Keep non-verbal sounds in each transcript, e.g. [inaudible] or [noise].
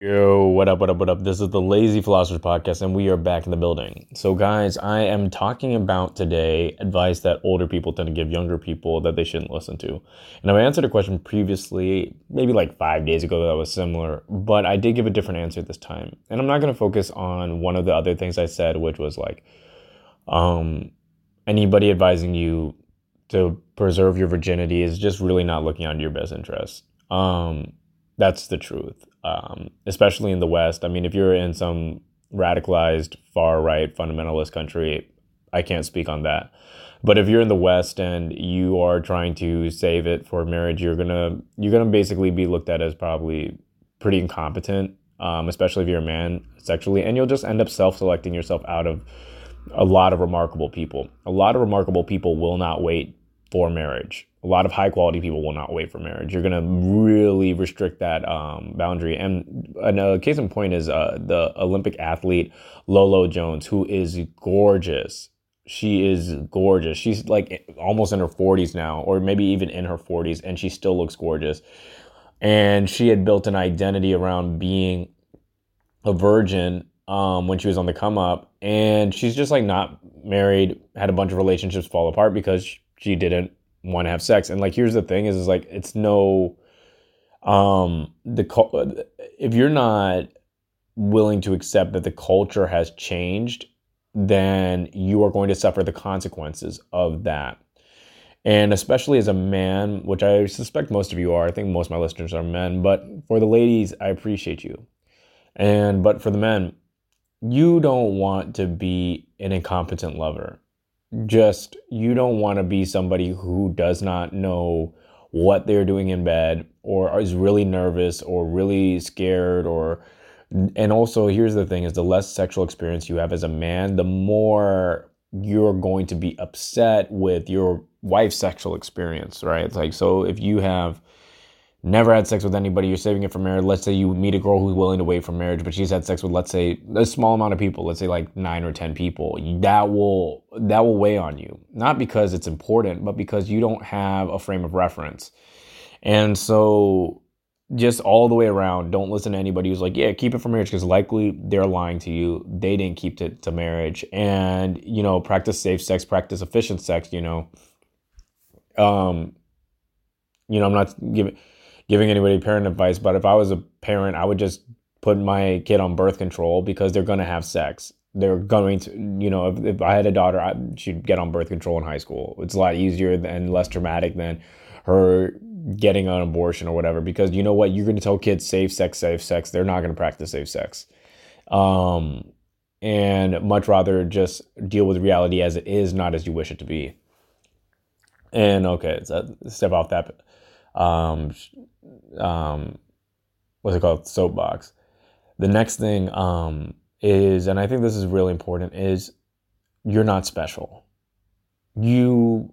Yo, what up, what up, what up? This is the Lazy Philosophers Podcast, and we are back in the building. So, guys, I am talking about today advice that older people tend to give younger people that they shouldn't listen to. And I answered a question previously, maybe like five days ago, that was similar, but I did give a different answer this time. And I'm not going to focus on one of the other things I said, which was like, um, anybody advising you to preserve your virginity is just really not looking out your best interest. Um, that's the truth um, especially in the West. I mean, if you're in some radicalized far right fundamentalist country, I can't speak on that. But if you're in the West and you are trying to save it for marriage, you're gonna you're gonna basically be looked at as probably pretty incompetent, um, especially if you're a man sexually, and you'll just end up self-selecting yourself out of a lot of remarkable people. A lot of remarkable people will not wait for marriage a lot of high quality people will not wait for marriage. You're gonna really restrict that um, boundary. And a case in point is uh, the Olympic athlete Lolo Jones, who is gorgeous. She is gorgeous. She's like almost in her 40s now, or maybe even in her 40s, and she still looks gorgeous. And she had built an identity around being a virgin um, when she was on the come up, and she's just like not married, had a bunch of relationships fall apart because she didn't want to have sex. And like here's the thing is, is like it's no um the if you're not willing to accept that the culture has changed then you are going to suffer the consequences of that. And especially as a man which i suspect most of you are i think most of my listeners are men but for the ladies i appreciate you. And but for the men you don't want to be an incompetent lover just you don't want to be somebody who does not know what they're doing in bed or is really nervous or really scared or and also here's the thing is the less sexual experience you have as a man the more you're going to be upset with your wife's sexual experience right? Like so if you have never had sex with anybody, you're saving it for marriage. Let's say you meet a girl who's willing to wait for marriage, but she's had sex with, let's say, a small amount of people, let's say like nine or 10 people. That will, that will weigh on you. Not because it's important, but because you don't have a frame of reference. And so just all the way around, don't listen to anybody who's like, yeah, keep it for marriage because likely they're lying to you. They didn't keep it to marriage. And, you know, practice safe sex, practice efficient sex, you know. Um, you know, I'm not giving giving anybody parent advice, but if I was a parent, I would just put my kid on birth control because they're going to have sex. They're going to, you know, if, if I had a daughter, I, she'd get on birth control in high school. It's a lot easier and less traumatic than her getting an abortion or whatever because you know what? You're going to tell kids safe sex, safe sex. They're not going to practice safe sex. Um, and much rather just deal with reality as it is, not as you wish it to be. And okay, so step off that um, um, what's it called soapbox. The next thing um, is, and I think this is really important, is you're not special. You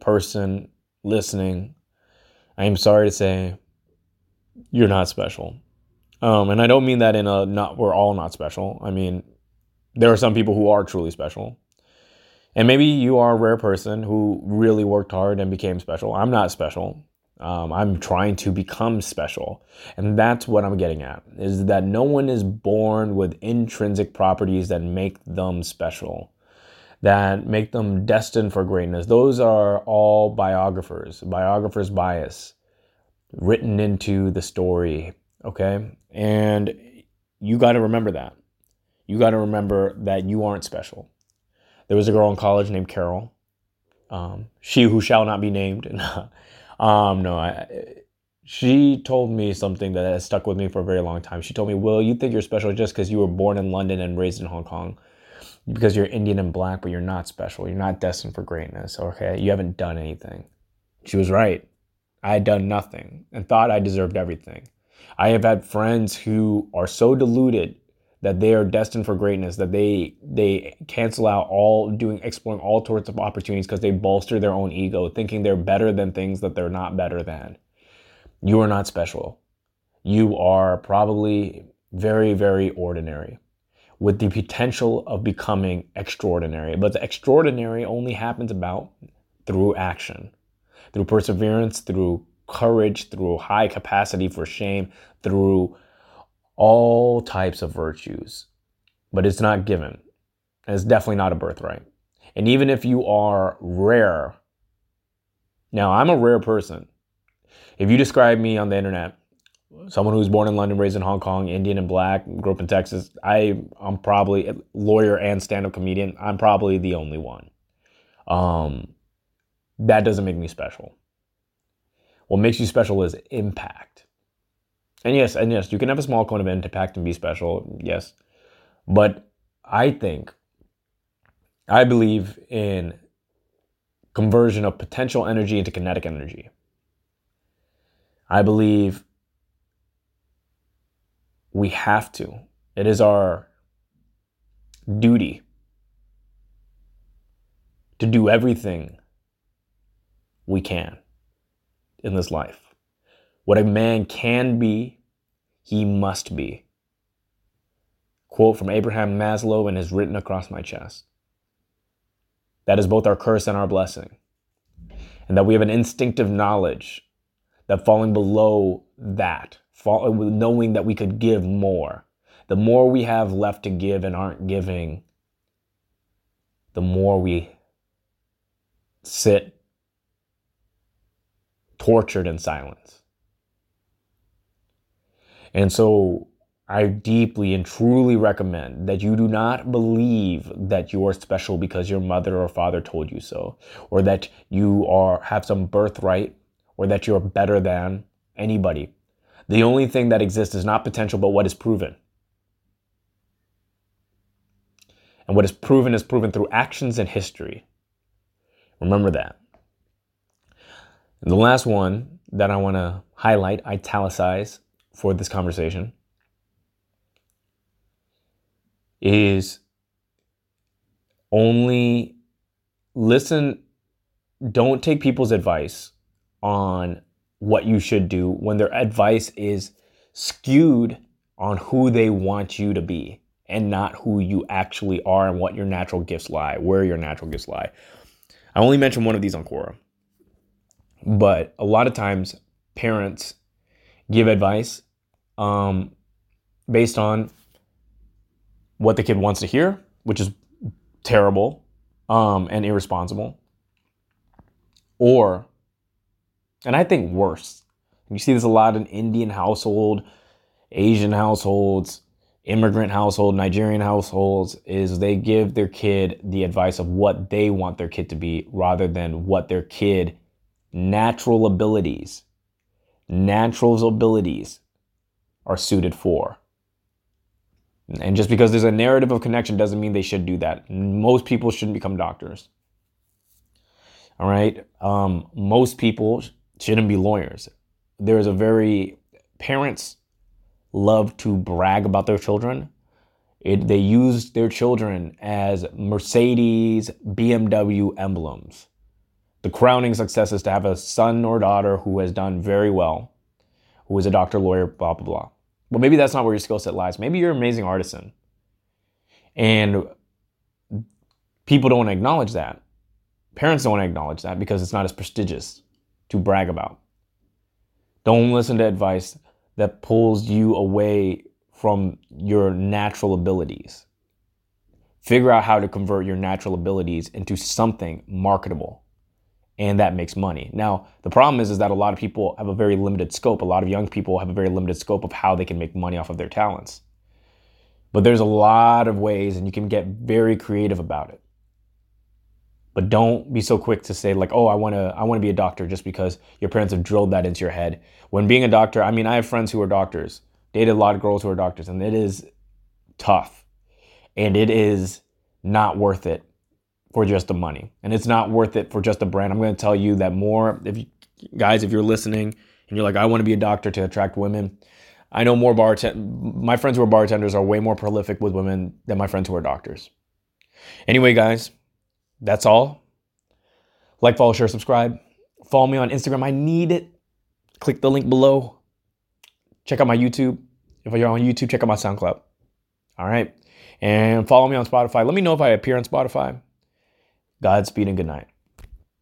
person listening, I am sorry to say, you're not special. Um, and I don't mean that in a not we're all not special. I mean, there are some people who are truly special. And maybe you are a rare person who really worked hard and became special. I'm not special. Um, I'm trying to become special. And that's what I'm getting at is that no one is born with intrinsic properties that make them special, that make them destined for greatness. Those are all biographers, biographers' bias written into the story. Okay. And you got to remember that. You got to remember that you aren't special. There was a girl in college named Carol, um, she who shall not be named. [laughs] Um, no, I, she told me something that has stuck with me for a very long time. She told me, Bill, you think you're special just because you were born in London and raised in Hong Kong because you're Indian and black, but you're not special. You're not destined for greatness. Okay. You haven't done anything. She was right. I had done nothing and thought I deserved everything. I have had friends who are so deluded that they are destined for greatness that they they cancel out all doing exploring all sorts of opportunities because they bolster their own ego thinking they're better than things that they're not better than. You are not special. You are probably very very ordinary with the potential of becoming extraordinary. But the extraordinary only happens about through action through perseverance through courage through high capacity for shame through all types of virtues, but it's not given. It's definitely not a birthright. And even if you are rare, now I'm a rare person. If you describe me on the internet, someone who's born in London, raised in Hong Kong, Indian and black, grew up in Texas, I, I'm probably a lawyer and stand up comedian. I'm probably the only one. Um, that doesn't make me special. What makes you special is impact. And yes, and yes, you can have a small cone of impact and be special, yes. But I think, I believe in conversion of potential energy into kinetic energy. I believe we have to. It is our duty to do everything we can in this life. What a man can be, he must be. Quote from Abraham Maslow and is written across my chest. That is both our curse and our blessing. And that we have an instinctive knowledge that falling below that, fall, knowing that we could give more, the more we have left to give and aren't giving, the more we sit tortured in silence. And so I deeply and truly recommend that you do not believe that you are special because your mother or father told you so, or that you are have some birthright, or that you're better than anybody. The only thing that exists is not potential, but what is proven. And what is proven is proven through actions and history. Remember that. And the last one that I want to highlight, italicize for this conversation, is only listen, don't take people's advice on what you should do when their advice is skewed on who they want you to be and not who you actually are and what your natural gifts lie, where your natural gifts lie. I only mentioned one of these on Quora. But a lot of times, parents give advice um, based on what the kid wants to hear, which is terrible um, and irresponsible. Or, and I think worse, you see this a lot in Indian household, Asian households, immigrant household, Nigerian households, is they give their kid the advice of what they want their kid to be rather than what their kid natural abilities, natural abilities are suited for. And just because there's a narrative of connection doesn't mean they should do that. Most people shouldn't become doctors. All right. Um, most people shouldn't be lawyers. There's a very, parents love to brag about their children. It, they use their children as Mercedes, BMW emblems. The crowning success is to have a son or daughter who has done very well, who is a doctor, lawyer, blah, blah, blah. But maybe that's not where your skill set lies. Maybe you're an amazing artisan. And people don't want to acknowledge that. Parents don't want to acknowledge that because it's not as prestigious to brag about. Don't listen to advice that pulls you away from your natural abilities. Figure out how to convert your natural abilities into something marketable and that makes money. Now, the problem is, is that a lot of people have a very limited scope. A lot of young people have a very limited scope of how they can make money off of their talents. But there's a lot of ways, and you can get very creative about it. But don't be so quick to say like, "Oh, I want to I want to be a doctor" just because your parents have drilled that into your head. When being a doctor, I mean, I have friends who are doctors. Dated a lot of girls who are doctors, and it is tough, and it is not worth it for just the money. And it's not worth it for just the brand. I'm going to tell you that more if you guys if you're listening and you're like I want to be a doctor to attract women, I know more bartend my friends who are bartenders are way more prolific with women than my friends who are doctors. Anyway, guys, that's all. Like, follow, share, subscribe. Follow me on Instagram. I need it. Click the link below. Check out my YouTube. If you're on YouTube, check out my SoundCloud. All right. And follow me on Spotify. Let me know if I appear on Spotify. Godspeed and good night.